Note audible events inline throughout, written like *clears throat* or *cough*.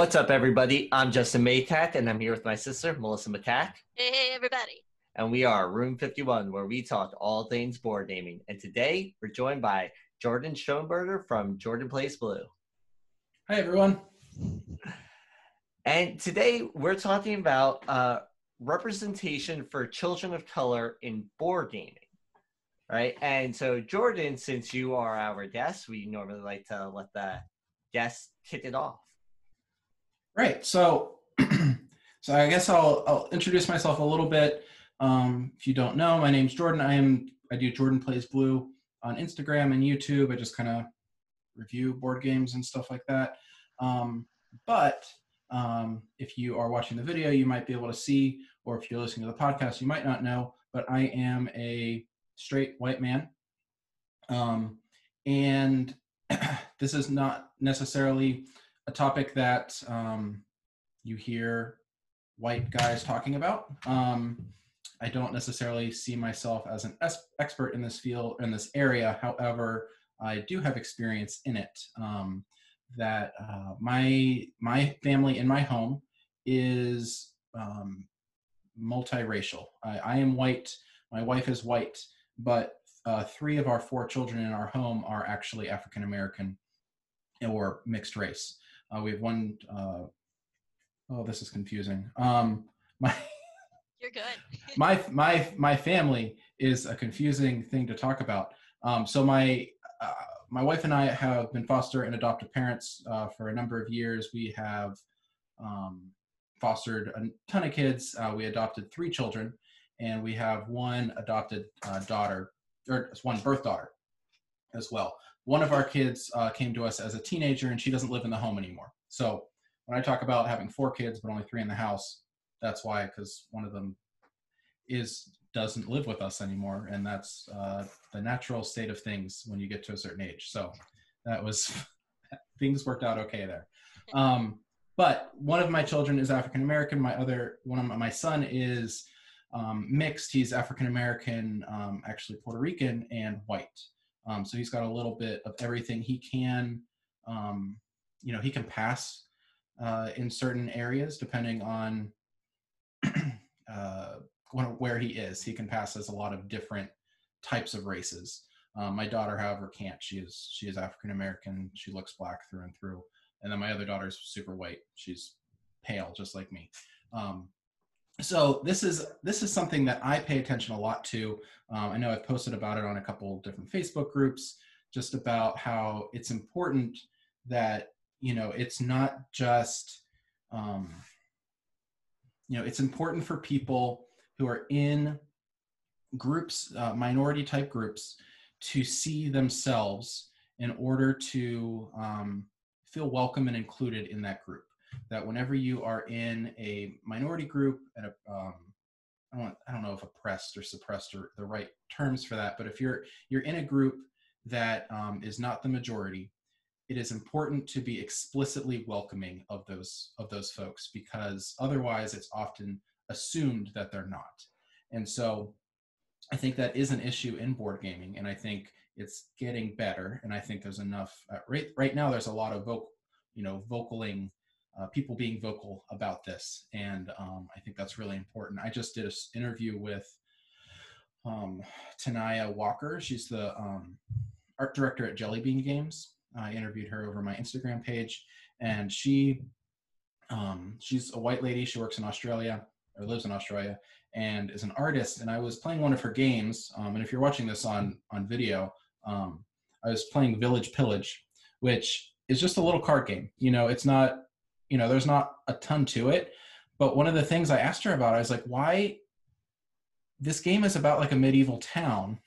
What's up, everybody? I'm Justin Maytack, and I'm here with my sister, Melissa Mattack. Hey, everybody. And we are Room 51, where we talk all things board gaming. And today we're joined by Jordan Schoenberger from Jordan Plays Blue. Hi, everyone. And today we're talking about uh, representation for children of color in board gaming. Right. And so, Jordan, since you are our guest, we normally like to let the guest kick it off. Right. So, *clears throat* so I guess I'll, I'll introduce myself a little bit. Um, if you don't know, my name's Jordan. I am I do Jordan Plays Blue on Instagram and YouTube. I just kind of review board games and stuff like that. Um, but um, if you are watching the video, you might be able to see, or if you're listening to the podcast, you might not know. But I am a straight white man, um, and *clears throat* this is not necessarily a topic that um, you hear white guys talking about. Um, I don't necessarily see myself as an es- expert in this field in this area. However, I do have experience in it. Um, that uh, my my family in my home is um, multiracial. I, I, am white. My wife is white, but uh, three of our four children in our home are actually African American or mixed race. Uh, we have one. Uh, oh, this is confusing. Um, my you're good. *laughs* my my my family is a confusing thing to talk about. Um, so my uh, my wife and I have been foster and adoptive parents uh, for a number of years. We have um, fostered a ton of kids. Uh, we adopted three children, and we have one adopted uh, daughter, or one birth daughter, as well one of our kids uh, came to us as a teenager and she doesn't live in the home anymore. So when I talk about having four kids but only three in the house, that's why because one of them is doesn't live with us anymore, and that's uh, the natural state of things when you get to a certain age. So that was *laughs* things worked out okay there. Um, but one of my children is African American. My other one of my, my son is um, mixed. He's African American, um, actually Puerto Rican, and white. Um, so he's got a little bit of everything. He can, um, you know, he can pass uh, in certain areas depending on *clears throat* uh, where he is. He can pass as a lot of different types of races. Um, my daughter, however, can't. She is she is African American. She looks black through and through. And then my other daughter's super white. She's pale, just like me. Um, so this is this is something that I pay attention a lot to. Um, I know I've posted about it on a couple different Facebook groups, just about how it's important that you know it's not just um, you know it's important for people who are in groups, uh, minority type groups, to see themselves in order to um, feel welcome and included in that group that whenever you are in a minority group and a, um, I don't, I don't know if oppressed or suppressed are the right terms for that, but if you're you're in a group that um, is not the majority, it is important to be explicitly welcoming of those of those folks because otherwise it's often assumed that they're not. And so I think that is an issue in board gaming, and I think it's getting better. And I think there's enough uh, right right now. There's a lot of vocal, you know, vocaling uh, people being vocal about this. And um, I think that's really important. I just did an interview with um, Tania Walker. She's the um, art director at Jelly Bean Games. I interviewed her over my Instagram page, and she um, she's a white lady. She works in Australia or lives in Australia, and is an artist. And I was playing one of her games. Um, and if you're watching this on on video, um, I was playing Village Pillage, which is just a little card game. You know, it's not you know, there's not a ton to it. But one of the things I asked her about, I was like, why this game is about like a medieval town.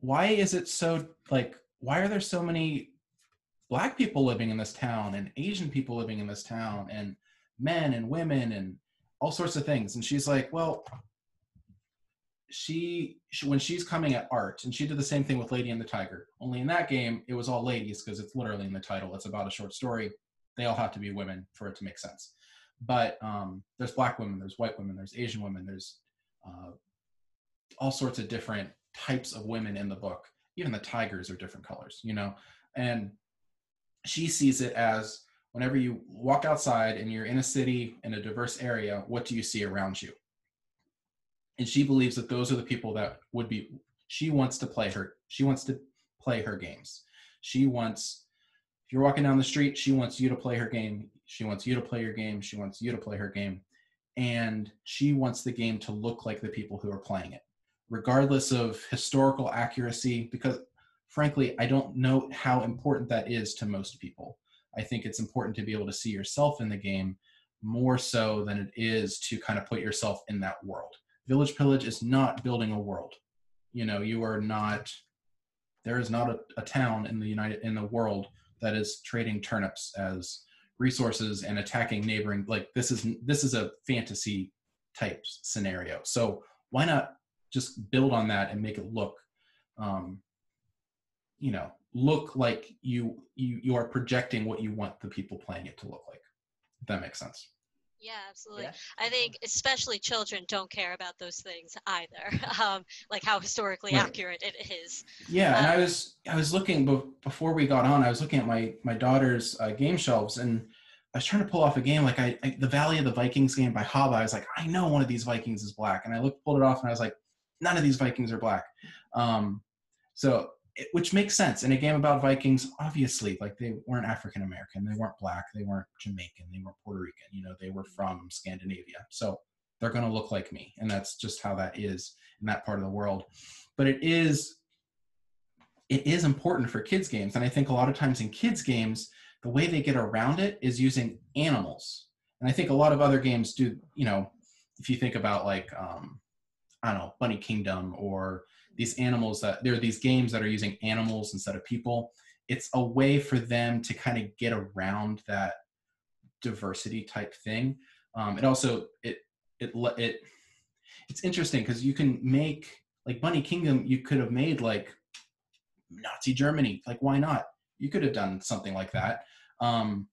Why is it so like why are there so many black people living in this town and Asian people living in this town and men and women and all sorts of things? And she's like, well, she, she, when she's coming at art and she did the same thing with lady and the tiger only in that game it was all ladies because it's literally in the title it's about a short story they all have to be women for it to make sense. But um, there's black women, there's white women, there's Asian women, there's uh, all sorts of different types of women in the book. Even the tigers are different colors, you know. And she sees it as whenever you walk outside and you're in a city in a diverse area, what do you see around you? And she believes that those are the people that would be. She wants to play her. She wants to play her games. She wants. You're walking down the street, she wants you to play her game. She wants you to play your game. She wants you to play her game, and she wants the game to look like the people who are playing it, regardless of historical accuracy. Because frankly, I don't know how important that is to most people. I think it's important to be able to see yourself in the game more so than it is to kind of put yourself in that world. Village Pillage is not building a world. You know, you are not. There is not a, a town in the United in the world that is trading turnips as resources and attacking neighboring. Like this is this is a fantasy type scenario. So why not just build on that and make it look, um, you know, look like you you you are projecting what you want the people playing it to look like. If that makes sense. Yeah, absolutely. Yeah. I think especially children don't care about those things either, *laughs* um, like how historically Right. accurate it is. Yeah, and I Um, was I was looking be- before we got on. I was looking at my my daughter's uh, game shelves, and I was trying to pull off a game like I, I the Valley of the Vikings game by Haba. I was like, I know one of these Vikings is black, and I looked pulled it off, and I was like, none of these Vikings are black. Um, so it, which makes sense in a game about Vikings. Obviously, like they weren't African American, they weren't black, they weren't Jamaican, they weren't Puerto Rican. You know, they were from Scandinavia, so they're going to look like me, and that's just how that is in that part of the world. But it is it is important for kids games and i think a lot of times in kids games the way they get around it is using animals and i think a lot of other games do you know if you think about like um i don't know bunny kingdom or these animals that there are these games that are using animals instead of people it's a way for them to kind of get around that diversity type thing um it also it it it it's interesting because you can make like bunny kingdom you could have made like Nazi Germany. Like, why not? You could have done something like that. Um,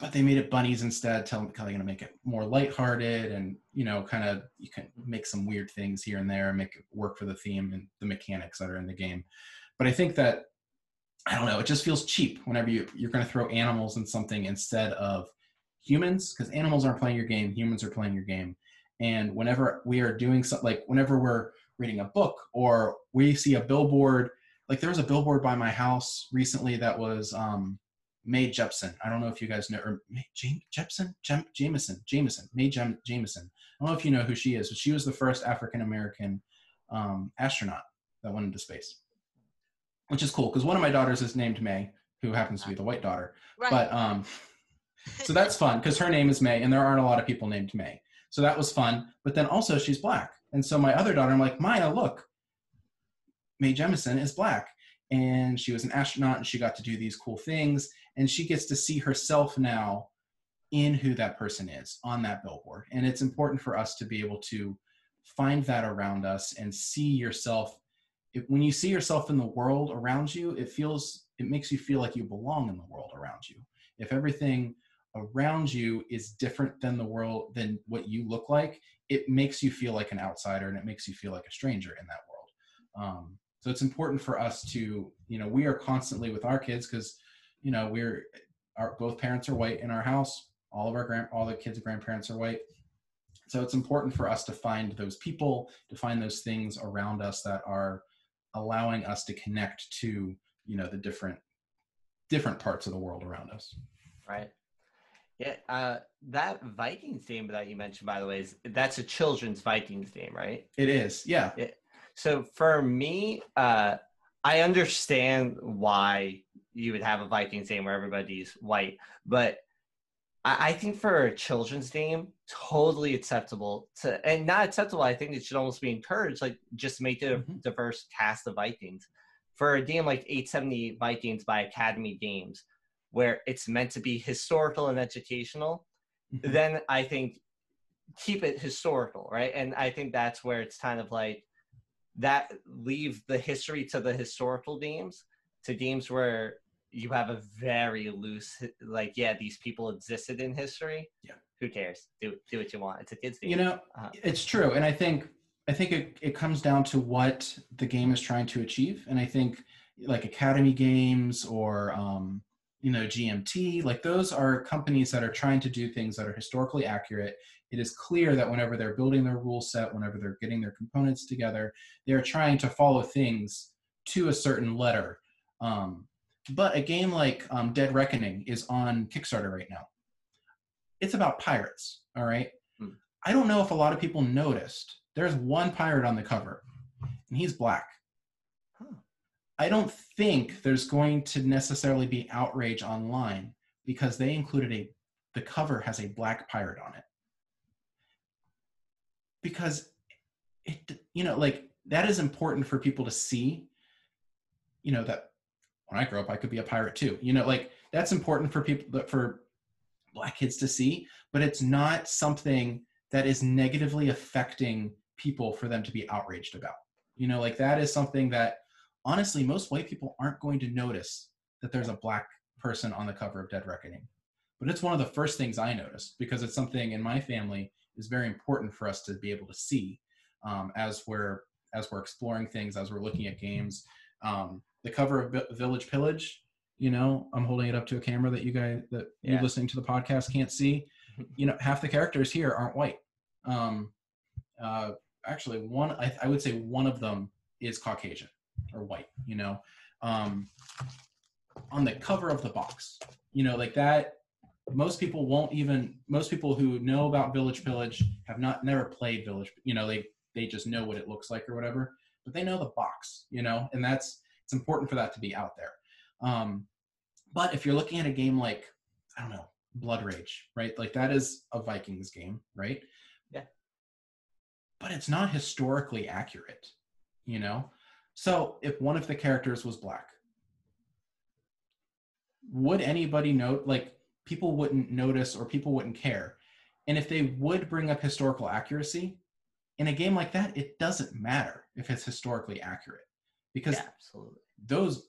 but they made it bunnies instead. Tell them they're going to make it more lighthearted and, you know, kind of you can make some weird things here and there, and make it work for the theme and the mechanics that are in the game. But I think that, I don't know, it just feels cheap whenever you, you're going to throw animals in something instead of humans, because animals aren't playing your game, humans are playing your game. And whenever we are doing something, like whenever we're reading a book or we see a billboard like there was a billboard by my house recently that was um Mae Jepson. I don't know if you guys know or Mae Jam- Jepsen, Jem- Jameson, Jameson, Mae Jem- Jameson. I don't know if you know who she is, but she was the first African American um, astronaut that went into space, which is cool because one of my daughters is named May, who happens to be the white daughter. Right. But um, so that's fun because her name is May, and there aren't a lot of people named May. So that was fun. But then also she's black, and so my other daughter, I'm like, Maya, look, Mae Jemison is black, and she was an astronaut, and she got to do these cool things, and she gets to see herself now in who that person is on that billboard. And it's important for us to be able to find that around us and see yourself. If, when you see yourself in the world around you, it feels it makes you feel like you belong in the world around you. If everything around you is different than the world than what you look like, it makes you feel like an outsider and it makes you feel like a stranger in that world. Um, so it's important for us to, you know, we are constantly with our kids because, you know, we're our both parents are white in our house. All of our grand, all the kids' grandparents are white. So it's important for us to find those people, to find those things around us that are allowing us to connect to, you know, the different different parts of the world around us. Right. Yeah. Uh, that Vikings game that you mentioned, by the way, is that's a children's Vikings game, right? It is, yeah. So for me, uh, I understand why you would have a Vikings game where everybody's white, but I, I think for a children's game, totally acceptable to, and not acceptable. I think it should almost be encouraged, like just make it a Mhm. diverse cast of Vikings. For a game like 870 Vikings by Academy Games, where it's meant to be historical and educational, Mhm. then I think keep it historical, right? And I think that's where it's kind of like that leave the history to the historical games to games where you have a very loose like yeah these people existed in history. Yeah. who cares? Do do what you want. It's a kids game. You know Uh-huh. it's true and i think i think it, it comes down to what the game is trying to achieve and i think like academy games or um, you know gmt like those are companies that are trying to do things that are historically accurate. It is clear that whenever they're building their rule set whenever they're getting their components together they're trying to follow things to a certain letter um, but a game like um, dead reckoning is on kickstarter right now it's about pirates all right Hmm. i don't know if a lot of people noticed there's one pirate on the cover and he's black Huh. I don't think there's going to necessarily be outrage online because they included a the cover has a black pirate on it. Because it you know like that is important for people to see you know that when I grow up I could be a pirate too. You know like that's important for people for black kids to see, but it's not something that is negatively affecting people for them to be outraged about. You know like that is something that honestly, most white people aren't going to notice that there's a black person on the cover of Dead Reckoning. But it's one of the first things I noticed because it's something in my family is very important for us to be able to see um, as we're as we're exploring things, as we're looking at games. Um, the cover of Vi- Village Pillage, you know, I'm holding it up to a camera that you guys that you Yeah. listening to the podcast can't see. *laughs* You know, half the characters here aren't white. Um, uh, actually, one I, I would say one of them is Caucasian or white, you know. Um, on the cover of the box, you know, like that. Most people won't even. Most people who know about Village Pillage have not never played Village. You know, they they just know what it looks like or whatever, but they know the box, you know, and that's it's important for that to be out there. Um, but if you're looking at a game like I don't know Blood Rage, right? Like that is a Vikings game, right? Yeah. But it's not historically accurate, you know. So if one of the characters was black, would anybody note? Like people wouldn't notice or people wouldn't care. And if they would bring up historical accuracy, in a game like that, it doesn't matter if it's historically accurate because Yeah, absolutely. those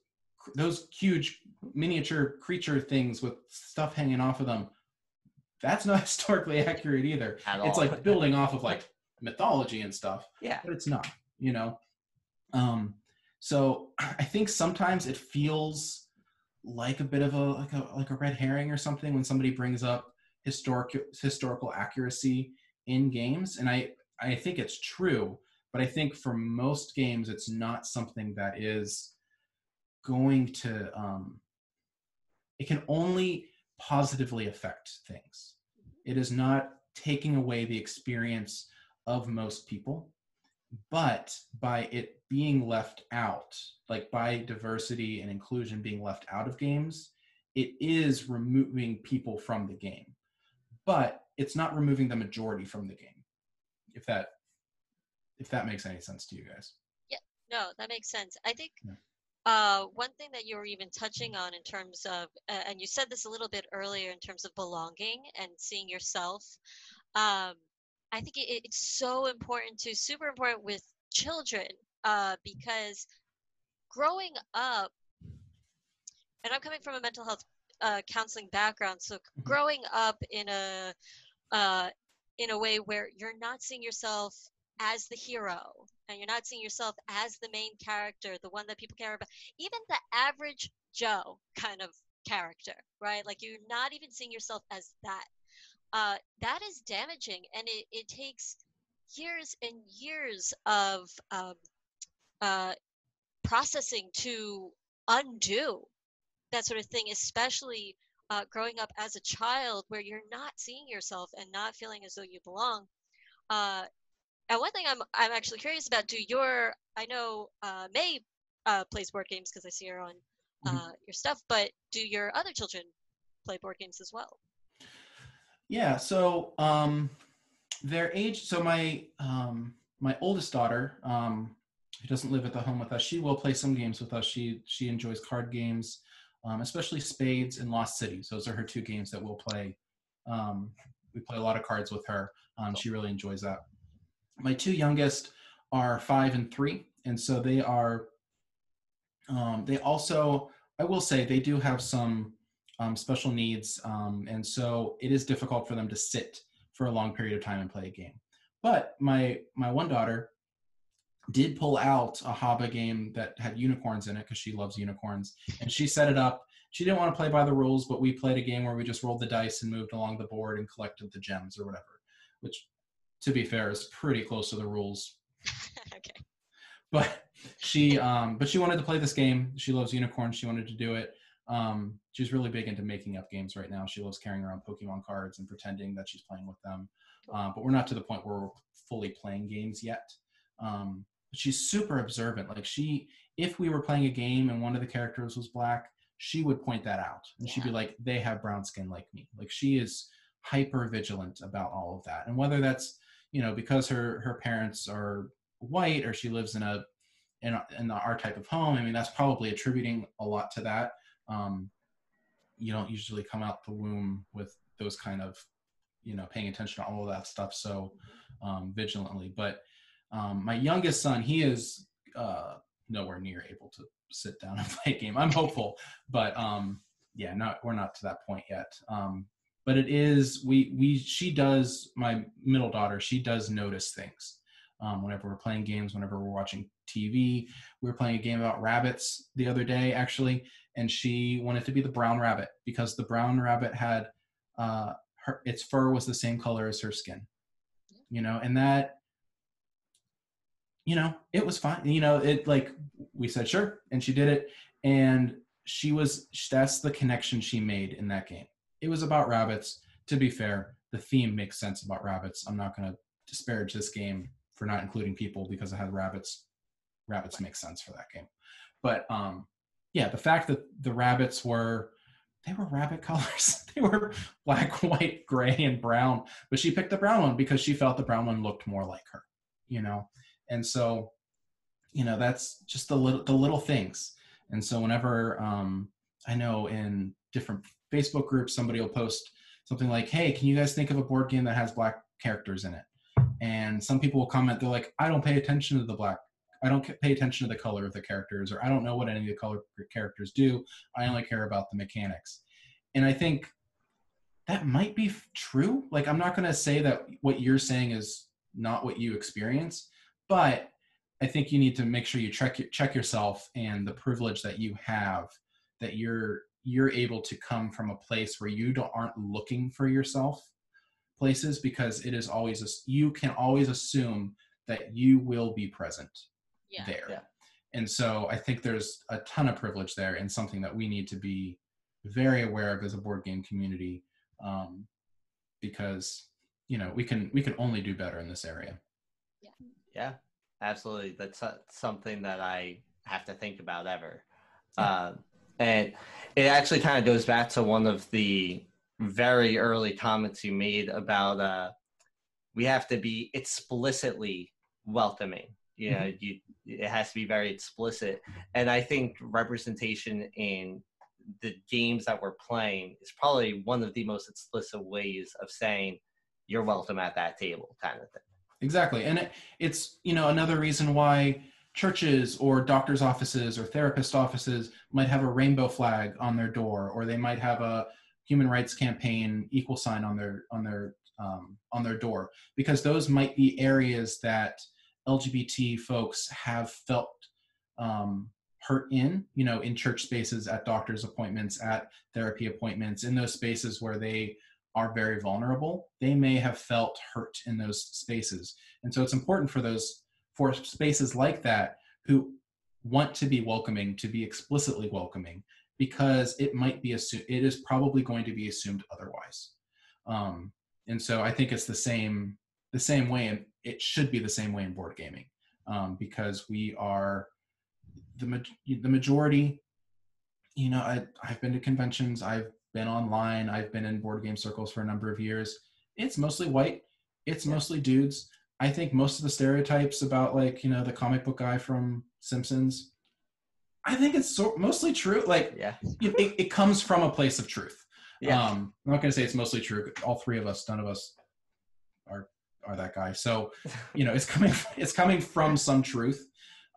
those huge miniature creature things with stuff hanging off of them that's not *laughs* historically accurate either At it's all. like building off of like mythology and stuff Yeah. but it's not you know um so *clears throat* i think sometimes it feels like a bit of a like a like a red herring or something when somebody brings up historic historical accuracy in games and i i think it's true but i think for most games it's not something that is going to um it can only positively affect things. It is not taking away the experience of most people but by it being left out like by diversity and inclusion being left out of games it is removing people from the game. But it's not removing the majority from the game if that if that makes any sense to you guys Yeah, No, that makes sense. I think Yeah. uh, one thing that you were even touching on in terms of, uh, and you said this a little bit earlier in terms of belonging and seeing yourself. Um, I think it, it's so important to, super important with children uh, because growing up, and I'm coming from a mental health uh, counseling background, so Mhm. growing up in a uh, in a way where you're not seeing yourself as the hero and you're not seeing yourself as the main character, the one that people care about, even the average Joe kind of character, right? Like you're not even seeing yourself as that. Uh, that is damaging, and it, it takes years and years of um, uh, processing to undo that sort of thing, especially uh, growing up as a child where you're not seeing yourself and not feeling as though you belong. Uh, and one thing I'm I'm actually curious about: Do your I know uh, May uh, plays board games because I see her on uh, Mhm. your stuff, but do your other children play board games as well? Yeah, so um their age so my um my oldest daughter, um, who doesn't live at the home with us, she will play some games with us. She she enjoys card games, um, especially spades and Lost Cities. Those are her two games that we'll play. Um, we play a lot of cards with her. Um, she really enjoys that. My two youngest are five and three, and so they are. Um, they also, I will say, they do have some um, special needs, um, and so it is difficult for them to sit for a long period of time and play a game. But my my one daughter did pull out a Haba game that had unicorns in it because she loves unicorns, and she set it up she didn't want to play by the rules, but we played a game where we just rolled the dice and moved along the board and collected the gems or whatever, which, to be fair, is pretty close to the rules. *laughs* okay. But she, um, but she wanted to play this game. She loves unicorns. She wanted to do it. Um, she's really big into making up games right now. She loves carrying around Pokemon cards and pretending that she's playing with them. Um, but we're not to the point where we're fully playing games yet. Um, but she's super observant. Like she, if we were playing a game and one of the characters was black, she would point that out and she'd be like, "They have brown skin like me." Like she is hyper vigilant about all of that, and whether that's you know because her her parents are white or she lives in a in, in our type of home. I mean, that's probably attributing a lot to that. Um, you don't usually come out the womb with those kind of you know paying attention to all of that stuff so um, vigilantly but um, my youngest son he is uh, nowhere near able to sit down and *laughs* play a game i'm hopeful but um, yeah not we're not to that point yet um, but it is we we she does my middle daughter she does notice things. Um, whenever we're playing games whenever we're watching tv we were playing a game about rabbits the other day actually and she wanted to be the brown rabbit because the brown rabbit had uh, her its fur was the same color as her skin you know and that you know it was fine you know it like we said sure and she did it and she was that's the connection she made in that game it was about rabbits. To be fair the theme makes sense about rabbits. I'm not going to disparage this game for not including people because it had rabbits. Rabbits make sense for that game. But um yeah the fact that the rabbits were they were rabbit *laughs* colors. They were black white gray and brown. But she picked the brown one because she felt the brown one looked more like her you know? And so you know that's just the little the little things. And so whenever um i know in different facebook group, somebody will post something like hey can you guys think of a board game that has black characters in it? And some people will comment they're like i don't pay attention to the black i don't pay attention to the color of the characters or i don't know what any of the color characters do. I only care about the mechanics. And i think that might be true. Like i'm not going to say that what you're saying is not what you experience but i think you need to make sure you check check yourself and the privilege that you have that you're you're able to come from a place where you don't aren't looking for yourself places because it is always a, you can always assume that you will be present Yeah. there Yeah. and so i think there's a ton of privilege there and something that we need to be very aware of as a board game community um, because you know we can we can only do better in this area Yeah, yeah absolutely. That's uh, something that I have to think about ever. Yeah. Um, and it actually kind of goes back to one of the very early comments you made about uh, we have to be explicitly welcoming. You know, you it has to be very explicit. And I think representation in the games that we're playing is probably one of the most explicit ways of saying you're welcome at that table, kind of thing. exactly and it, it's you know another reason why churches or doctors offices or therapist offices might have a rainbow flag on their door or they might have a human rights campaign equal sign on their on their um, on their door because those might be areas that lgbt folks have felt um, hurt in you know in church spaces at doctors appointments at therapy appointments in those spaces where they are very vulnerable they may have felt hurt in those spaces. And so it's important for those for spaces like that who want to be welcoming to be explicitly welcoming because it might be assumed it is probably going to be assumed otherwise. Um, and so i think it's the same the same way and it should be the same way in board gaming um, because we are the, ma- the majority you know I, i've been to conventions i've been online i've been in board game circles for a number of years. It's mostly white it's mostly dudes i think most of the stereotypes about like you know the comic book guy from simpsons i think it's so, mostly true like Yeah. it, it, it comes from a place of truth Yeah. um i'm not going to say it's mostly true all three of us none of us are are that guy so *laughs* you know it's coming it's coming from some truth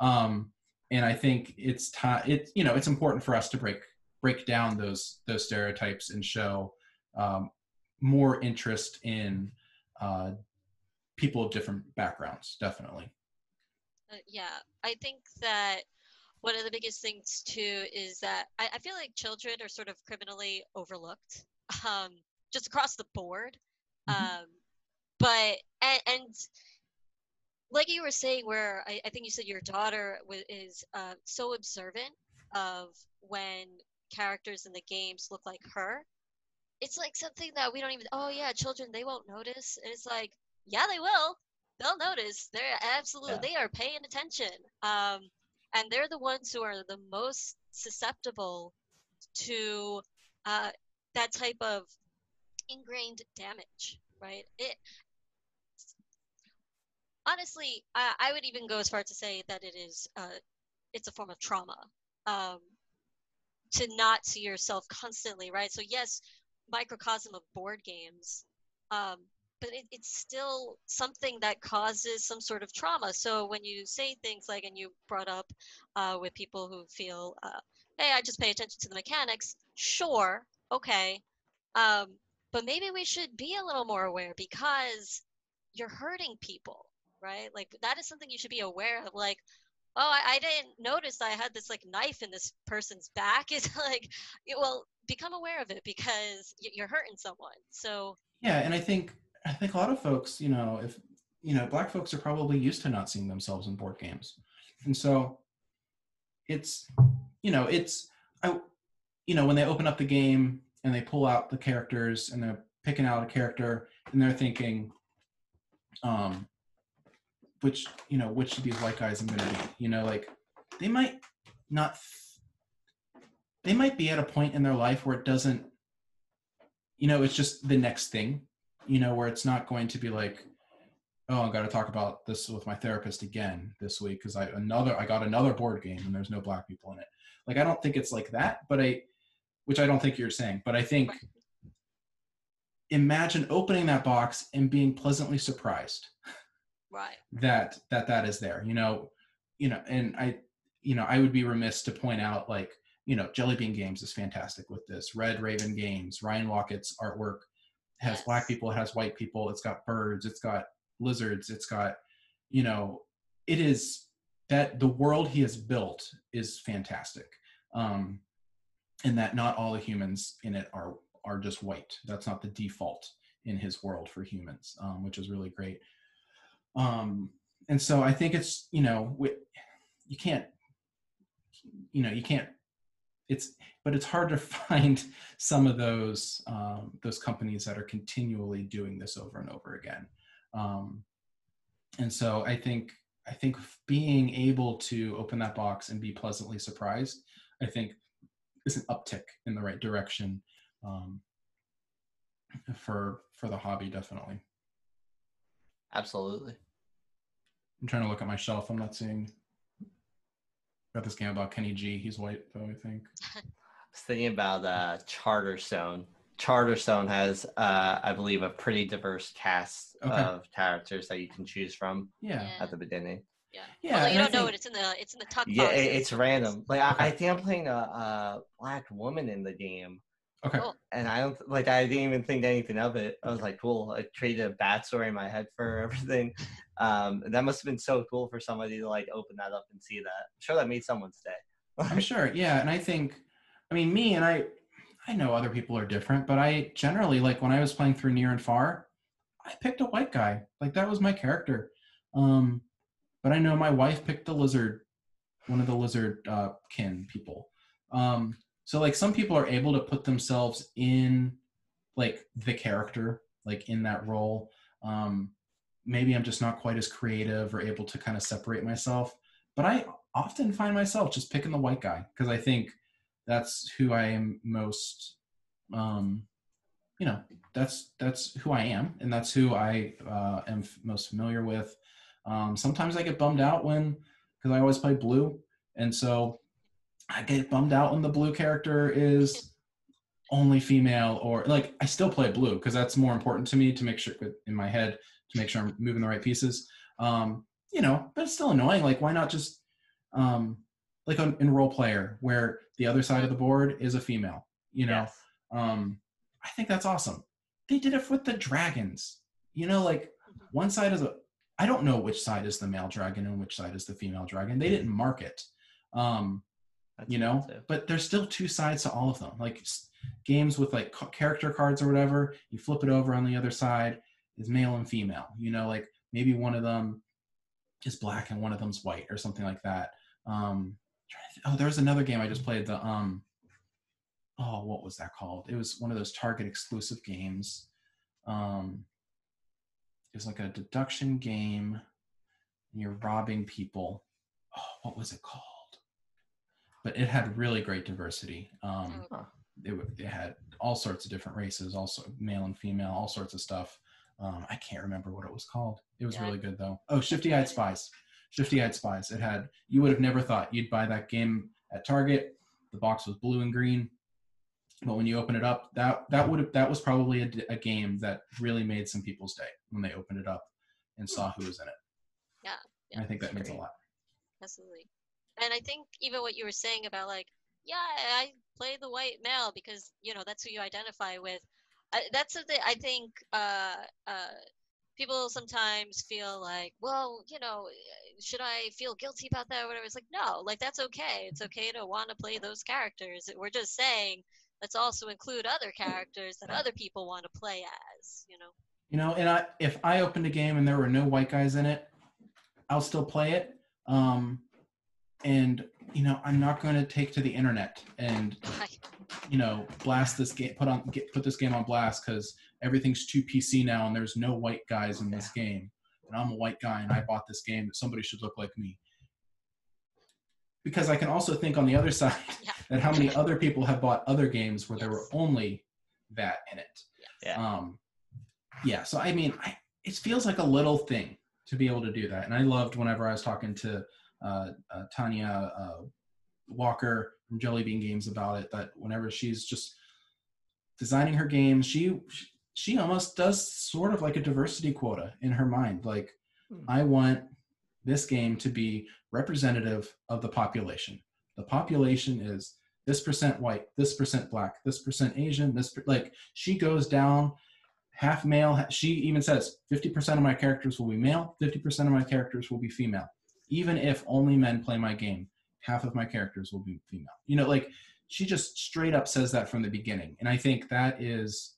um and i think it's time it you know it's important for us to break break down those those stereotypes and show um, more interest in uh, people of different backgrounds definitely Uh, yeah, I think that one of the biggest things too is that I, I feel like children are sort of criminally overlooked, um, just across the board. Mhm. Um, but and, and like you were saying, where I, I think you said your daughter wa- is uh, so observant of when characters in the games look like her. It's like something that we don't even. Oh yeah, children they won't notice, and it's like yeah they will. They'll notice. They're absolutely Yeah. they are paying attention. Um, and they're the ones who are the most susceptible to uh, that type of ingrained damage, right? It honestly, I, I would even go as far to say that it is uh, it's a form of trauma um, to not see yourself constantly, right? So yes, microcosm of board games, um, but it, it's still something that causes some sort of trauma. So when you say things like, and you brought up uh, with people who feel, uh, hey, I just pay attention to the mechanics. Sure, okay, um, but maybe we should be a little more aware because you're hurting people, right? Like that is something you should be aware of. Like, oh, I, I didn't notice I had this like knife in this person's back. *laughs* It's like, well, become aware of it because you're hurting someone. So Yeah, and I think I think a lot of folks, you know, if you know, black folks are probably used to not seeing themselves in board games, and so it's you know, it's I you know when they open up the game and they pull out the characters and they're picking out a character and they're thinking, um, which you know which of these white guys I'm gonna be, you know, like they might not. They might be at a point in their life where it doesn't you know it's just the next thing you know where it's not going to be like oh i got to talk about this with my therapist again this week because i another i got another board game and there's no black people in it. Like i don't think it's like that but i which i don't think you're saying but i think imagine opening that box and being pleasantly surprised right, that that that is there you know you know and i you know i would be remiss to point out like you know jelly bean games is fantastic with this red raven games ryan Laukat's artwork has black people it has white people it's got birds it's got lizards it's got you know it is that the world he has built is fantastic. Um and that not all the humans in it are are just white. That's not the default in his world for humans um, which is really great. Um and so i think it's you know wi- you can't you know you can't it's but it's hard to *laughs* find some of those um, those companies that are continually doing this over and over again. Um, and so i think i think being able to open that box and be pleasantly surprised i think is an uptick in the right direction um, for for the hobby definitely. Absolutely. i'm trying to look at my shelf. I'm not seeing got this game about kenny g he's white though i think *laughs* I was thinking about uh, Charterstone. Charterstone has, uh, I believe, a pretty diverse cast Okay. of characters that you can choose from yeah Yeah. at the beginning. yeah. yeah Although you don't know think- it, it's in the it's in the tuck Yeah, boxes. it, it's random. Like I, I think I'm playing a, a black woman in the game, okay Cool. and I don't like. I didn't even think anything of it. I was like, cool. I created a backstory in my head for *laughs* everything. Um, that must have been so cool for somebody to like open that up and see that. I'm sure that made someone's day. I'm *laughs* sure, yeah. And I think, I mean, me and I, I know other people are different, but I generally like when I was playing through Near and Far, I picked a white guy. Like that was my character. Um, but I know my wife picked the lizard, one of the lizard uh, kin people. Um, so like some people are able to put themselves in like the character, like in that role. Um, maybe I'm just not quite as creative or able to kind of separate myself. But I often find myself just picking the white guy because I think that's who I am most, um, you know, that's that's who I am, and that's who I uh, am f- most familiar with. Um, sometimes I get bummed out when because I always play blue, and so I get bummed out when the blue character is only female or like I still play blue because that's more important to me to make sure in my head to make sure I'm moving the right pieces. Um, you know, but it's still annoying. Like, why not just um, like on, in Roll Player where the other side of the board is a female? You know, Yes. um, I think that's awesome. They did it with the dragons. You know, like one side is a. I don't know which side is the male dragon and which side is the female dragon. They didn't mark it. Um, That's you know, but there's still two sides to all of them. Like games with like character cards or whatever, you flip it over on the other side is male and female. You know, like maybe one of them is black and one of them's white or something like that. Um, oh, there was another game I just played. The um, oh, what was that called? It was one of those Target exclusive games. Um, it was like a deduction game, and you're robbing people. Oh, what was it called? But it had really great diversity. Um, Oh, it, it had all sorts of different races, also male and female, all sorts of stuff. Um, I can't remember what it was called. It was Yeah. really good though. Oh, Shifty Eyed Spies. Shifty Eyed Spies. It had. You would have never thought you'd buy that game at Target. The box was blue and green, but when you open it up, that that would have that was probably a game that really made some people's day when they opened it up and saw who was in it. Yeah, yeah. And I think that That's means a lot. absolutely. And I think even what you were saying about like, yeah, I play the white male because you know that's who you identify with. I, that's the. I think uh, uh, people sometimes feel like, well, you know, should I feel guilty about that or whatever? It's like, no, like that's okay. It's okay to want to play those characters. We're just saying let's also include other characters that other people want to play as. You know. You know, and I if I opened a game and there were no white guys in it, I'll still play it. Um, and you know, I'm not going to take to the internet and you know blast this game, put on get, put this game on blast because everything's too PC now and there's no white guys in this game. And I'm a white guy and I bought this game. That somebody should look like me. Because I can also think on the other *laughs* side Yeah. that how many other people have bought other games where there were only that in it. Yeah. Um, yeah. So I mean, I, it feels like a little thing to be able to do that, and I loved whenever I was talking to Tanya uh, Walker from Jelly Bean Games about it. That whenever she's just designing her games, she she almost does sort of like a diversity quota in her mind. Like, Hmm. I want this game to be representative of the population. The population is this percent white, this percent black, this percent Asian, this per- like she goes down half male. She even says 50% of my characters will be male, 50% of my characters will be female. Even if only men play my game, half of my characters will be female. You know, like she just straight up says that from the beginning. And I think that is,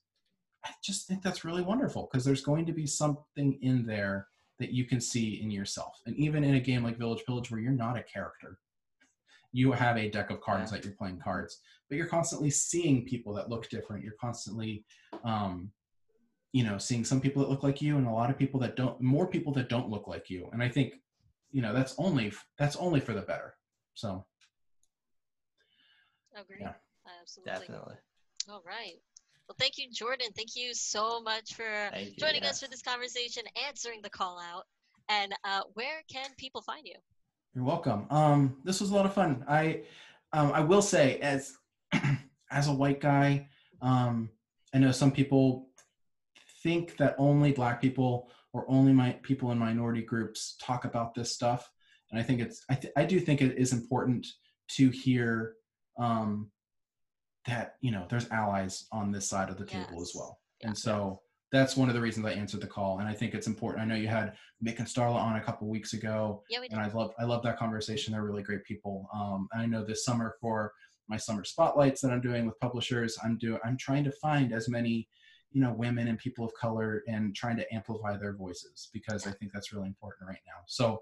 I just think that's really wonderful because there's going to be something in there that you can see in yourself. And even in a game like Village Village where you're not a character, you have a deck of cards that you're playing cards, but you're constantly seeing people that look different. You're constantly, um, you know, seeing some people that look like you and a lot of people that don't, more people that don't look like you. And I think, you know, that's only that's only for the better. So Agree. Yeah. Absolutely. Definitely. All right. Well, thank you, Jordan. Thank you so much for Thank you, joining yeah. us for this conversation, answering the call out. And uh, where can people find you? You're welcome. Um, this was a lot of fun. I, um, I will say, as *clears throat* as a white guy, um, I know some people think that only Black people or only my people in minority groups talk about this stuff, and I think it's I, th- I do think it is important to hear um, that you know there's allies on this side of the table as well, Yeah. and so that's one of the reasons I answered the call, and I think it's important. I know you had Mick and Starla on a couple weeks ago Yeah, we did. and I love I love that conversation. They're really great people. Um, I know this summer for my summer spotlights that I'm doing with publishers, I'm doing I'm trying to find as many you know women and people of color and trying to amplify their voices because I think that's really important right now. So,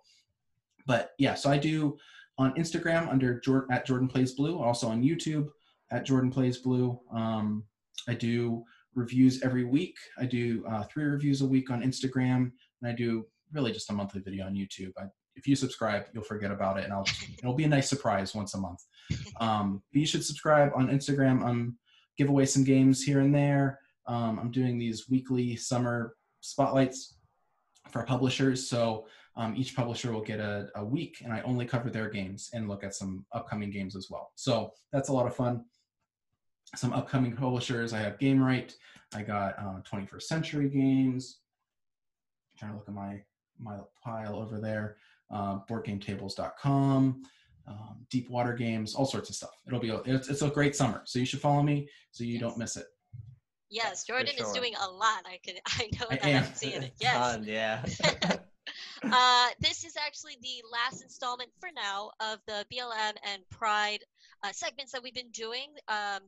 but yeah, so I do on Instagram under Jordan at Jordan Plays Blue, also on YouTube at Jordan Plays Blue. Um, I do reviews every week. I do uh, three reviews a week on Instagram, and I do really just a monthly video on YouTube. I, if you subscribe, you'll forget about it, and I'll it'll be a nice surprise once a month. *laughs* Um, you should subscribe on Instagram. Um, give away some games here and there. Um, I'm doing these weekly summer spotlights for publishers. So um, each publisher will get a, a week, and I only cover their games and look at some upcoming games as well. So that's a lot of fun. Some upcoming publishers. I have Gamewright. I got uh, 21st Century Games. I'm trying to look at my my pile over there. Uh, BoardGameTables.com, um, Deep Water Games, all sorts of stuff. It'll be a, it's, it's a great summer. So you should follow me so you don't miss it. Yes, Jordan is doing a lot. I could, *laughs* I know I that. I'm seeing it. *laughs* Yes. Yeah. *laughs* uh, this is actually the last installment for now of the BLM and Pride uh, segments that we've been doing. Um,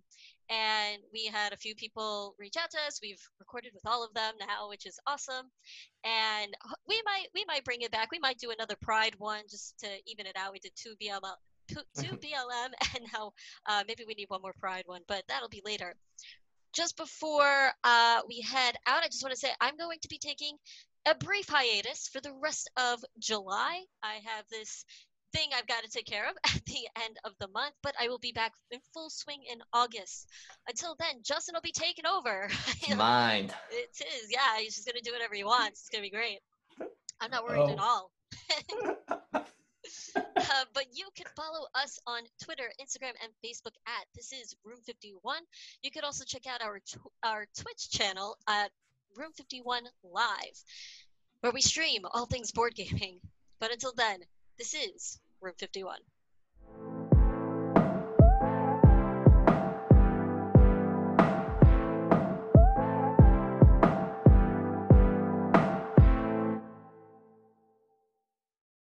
and we had a few people reach out to us. We've recorded with all of them now, which is awesome. And we might we might bring it back. We might do another Pride one just to even it out. We did two BLM two, two BLM, and now uh, maybe we need one more Pride one, but that'll be later. Just before uh, we head out, I just want to say I'm going to be taking a brief hiatus for the rest of July. I have this thing I've got to take care of *laughs* at the end of the month, but I will be back in full swing in August. Until then, Justin will be taking over. *laughs* Mine. It is, yeah. He's just gonna do whatever he wants. It's gonna be great. I'm not worried oh. at all. *laughs* *laughs* uh, but you can follow us on Twitter, Instagram, and Facebook at This Is Room 51. You can also check out our tw- our Twitch channel at Room 51 Live, where we stream all things board gaming. But until then, this is Room 51.